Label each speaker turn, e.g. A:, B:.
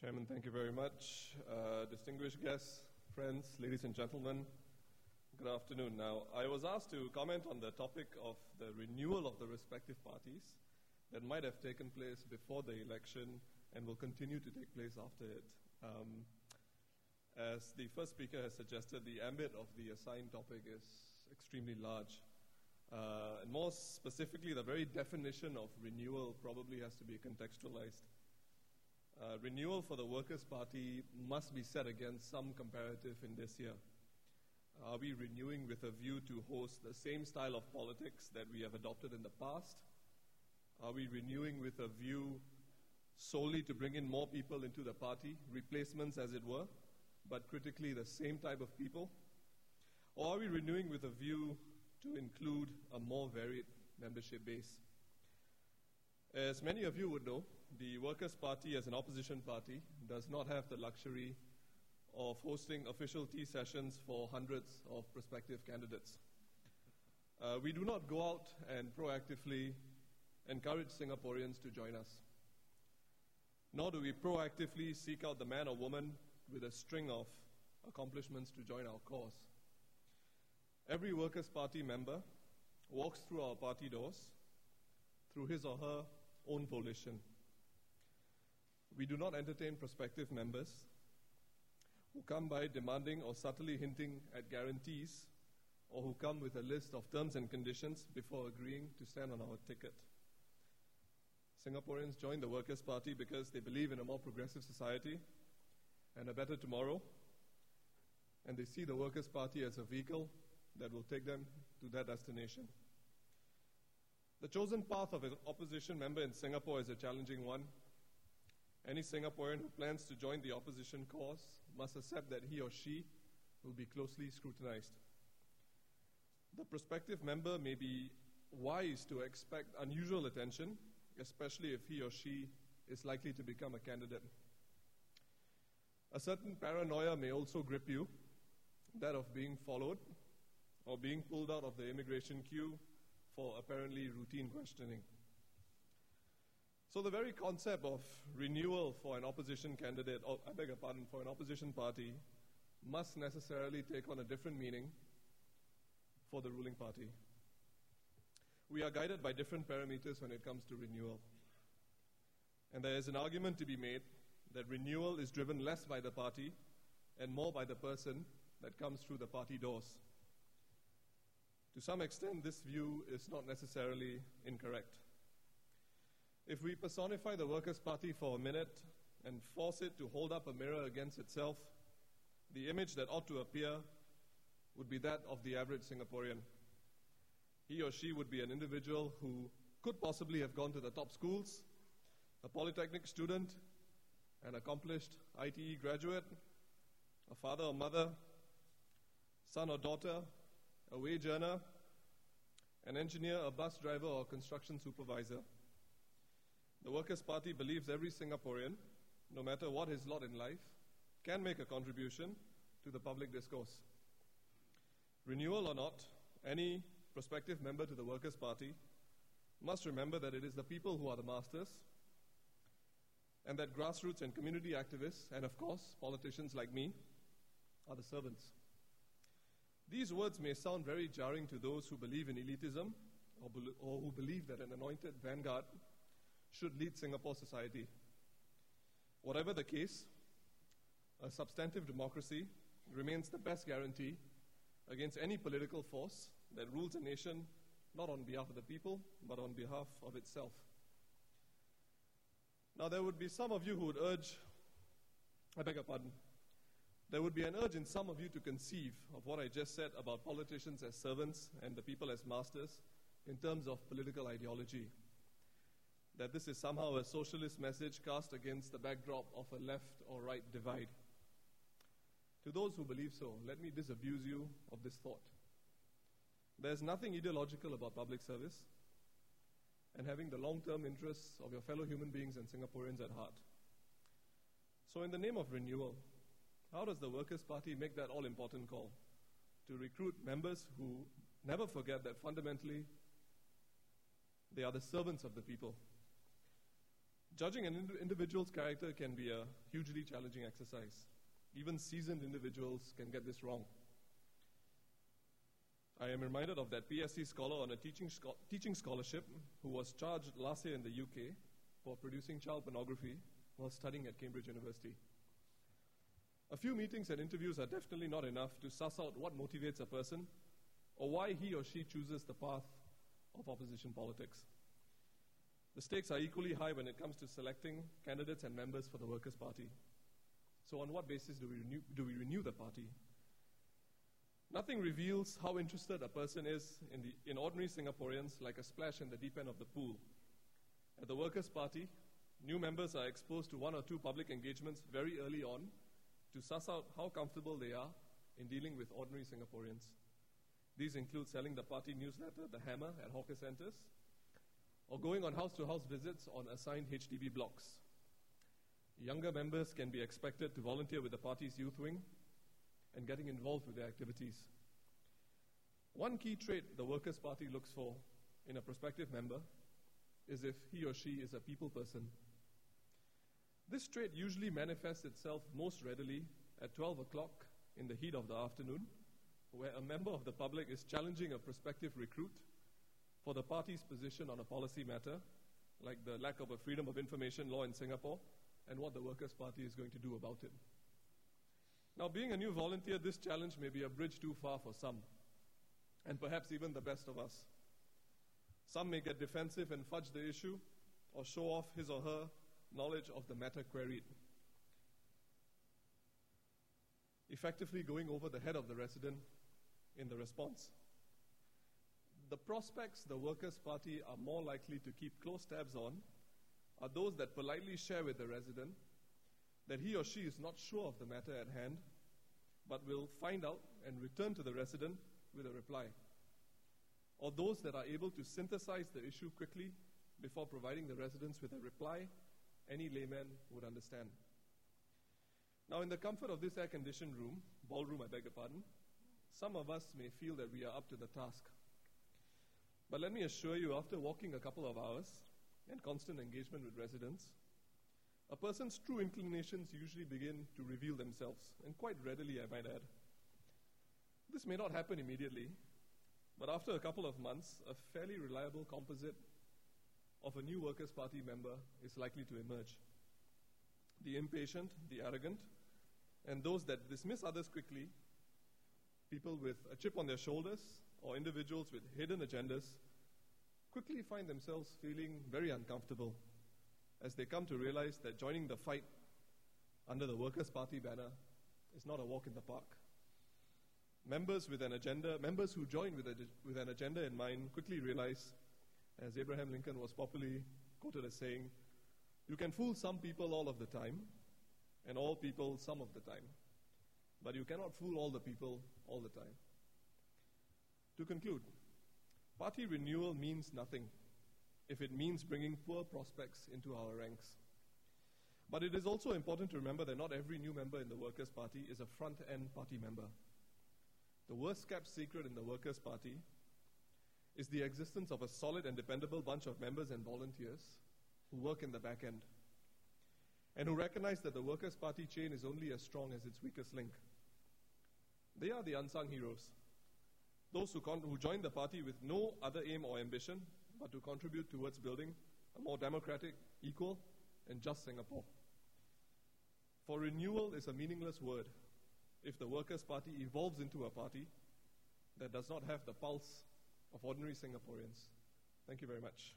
A: Chairman, thank you very much. Uh, distinguished guests, friends, ladies and gentlemen, good afternoon. Now, I was asked to comment on the topic of the renewal of the respective parties that might have taken place before the election and will continue to take place after it. Um, as the first speaker has suggested, the ambit of the assigned topic is extremely large. Uh, and more specifically, the very definition of renewal probably has to be contextualized. Uh, renewal for the Workers' Party must be set against some comparative in this year. Are we renewing with a view to host the same style of politics that we have adopted in the past? Are we renewing with a view solely to bring in more people into the party, replacements as it were, but critically the same type of people? Or are we renewing with a view to include a more varied membership base? As many of you would know, the Workers' Party, as an opposition party, does not have the luxury of hosting official tea sessions for hundreds of prospective candidates. Uh, we do not go out and proactively encourage Singaporeans to join us. Nor do we proactively seek out the man or woman with a string of accomplishments to join our cause. Every Workers' Party member walks through our party doors through his or her own volition. We do not entertain prospective members who come by demanding or subtly hinting at guarantees or who come with a list of terms and conditions before agreeing to stand on our ticket. Singaporeans join the Workers' Party because they believe in a more progressive society and a better tomorrow, and they see the Workers' Party as a vehicle that will take them to that destination. The chosen path of an opposition member in Singapore is a challenging one. Any Singaporean who plans to join the opposition cause must accept that he or she will be closely scrutinized. The prospective member may be wise to expect unusual attention, especially if he or she is likely to become a candidate. A certain paranoia may also grip you, that of being followed or being pulled out of the immigration queue for apparently routine questioning. So, the very concept of renewal for an opposition candidate, or I beg your pardon, for an opposition party, must necessarily take on a different meaning for the ruling party. We are guided by different parameters when it comes to renewal. And there is an argument to be made that renewal is driven less by the party and more by the person that comes through the party doors. To some extent, this view is not necessarily incorrect. If we personify the Workers' Party for a minute and force it to hold up a mirror against itself, the image that ought to appear would be that of the average Singaporean. He or she would be an individual who could possibly have gone to the top schools, a polytechnic student, an accomplished ITE graduate, a father or mother, son or daughter, a wage earner, an engineer, a bus driver, or construction supervisor. The Workers' Party believes every Singaporean, no matter what his lot in life, can make a contribution to the public discourse. Renewal or not, any prospective member to the Workers' Party must remember that it is the people who are the masters, and that grassroots and community activists, and of course, politicians like me, are the servants. These words may sound very jarring to those who believe in elitism or, be- or who believe that an anointed vanguard should lead Singapore society. Whatever the case, a substantive democracy remains the best guarantee against any political force that rules a nation not on behalf of the people, but on behalf of itself. Now, there would be some of you who would urge, I beg your pardon, there would be an urge in some of you to conceive of what I just said about politicians as servants and the people as masters in terms of political ideology. That this is somehow a socialist message cast against the backdrop of a left or right divide. To those who believe so, let me disabuse you of this thought. There's nothing ideological about public service and having the long term interests of your fellow human beings and Singaporeans at heart. So, in the name of renewal, how does the Workers' Party make that all important call? To recruit members who never forget that fundamentally they are the servants of the people. Judging an ind- individual's character can be a hugely challenging exercise. Even seasoned individuals can get this wrong. I am reminded of that PSC scholar on a teaching, scho- teaching scholarship who was charged last year in the UK for producing child pornography while studying at Cambridge University. A few meetings and interviews are definitely not enough to suss out what motivates a person or why he or she chooses the path of opposition politics. The stakes are equally high when it comes to selecting candidates and members for the Workers' Party. So, on what basis do we renew, do we renew the party? Nothing reveals how interested a person is in, the, in ordinary Singaporeans like a splash in the deep end of the pool. At the Workers' Party, new members are exposed to one or two public engagements very early on to suss out how comfortable they are in dealing with ordinary Singaporeans. These include selling the party newsletter, The Hammer, at hawker centers, or going on house to house visits on assigned HDB blocks. Younger members can be expected to volunteer with the party's youth wing and getting involved with their activities. One key trait the Workers' Party looks for in a prospective member is if he or she is a people person. This trait usually manifests itself most readily at 12 o'clock in the heat of the afternoon, where a member of the public is challenging a prospective recruit for the party's position on a policy matter, like the lack of a freedom of information law in Singapore, and what the Workers' Party is going to do about it. Now, being a new volunteer, this challenge may be a bridge too far for some, and perhaps even the best of us. Some may get defensive and fudge the issue, or show off his or her knowledge of the matter queried, effectively going over the head of the resident in the response. The prospects the Workers' Party are more likely to keep close tabs on are those that politely share with the resident that he or she is not sure of the matter at hand, but will find out and return to the resident with a reply. Or those that are able to synthesize the issue quickly before providing the residents with a reply any layman would understand. Now, in the comfort of this air conditioned room, ballroom, I beg your pardon, some of us may feel that we are up to the task. But let me assure you, after walking a couple of hours and constant engagement with residents, a person's true inclinations usually begin to reveal themselves, and quite readily, I might add. This may not happen immediately, but after a couple of months, a fairly reliable composite of a new Workers' Party member is likely to emerge. The impatient, the arrogant, and those that dismiss others quickly, people with a chip on their shoulders, or individuals with hidden agendas, quickly find themselves feeling very uncomfortable as they come to realize that joining the fight under the Workers' Party banner is not a walk in the park. Members with an agenda, members who join with, a, with an agenda in mind quickly realize, as Abraham Lincoln was popularly quoted as saying, you can fool some people all of the time, and all people some of the time, but you cannot fool all the people all the time. To conclude, party renewal means nothing if it means bringing poor prospects into our ranks. But it is also important to remember that not every new member in the Workers' Party is a front end party member. The worst kept secret in the Workers' Party is the existence of a solid and dependable bunch of members and volunteers who work in the back end and who recognize that the Workers' Party chain is only as strong as its weakest link. They are the unsung heroes, those who, con- who join the party with no other aim or ambition but to contribute towards building a more democratic, equal, and just Singapore. For renewal is a meaningless word if the Workers' Party evolves into a party that does not have the pulse of ordinary Singaporeans. Thank you very much.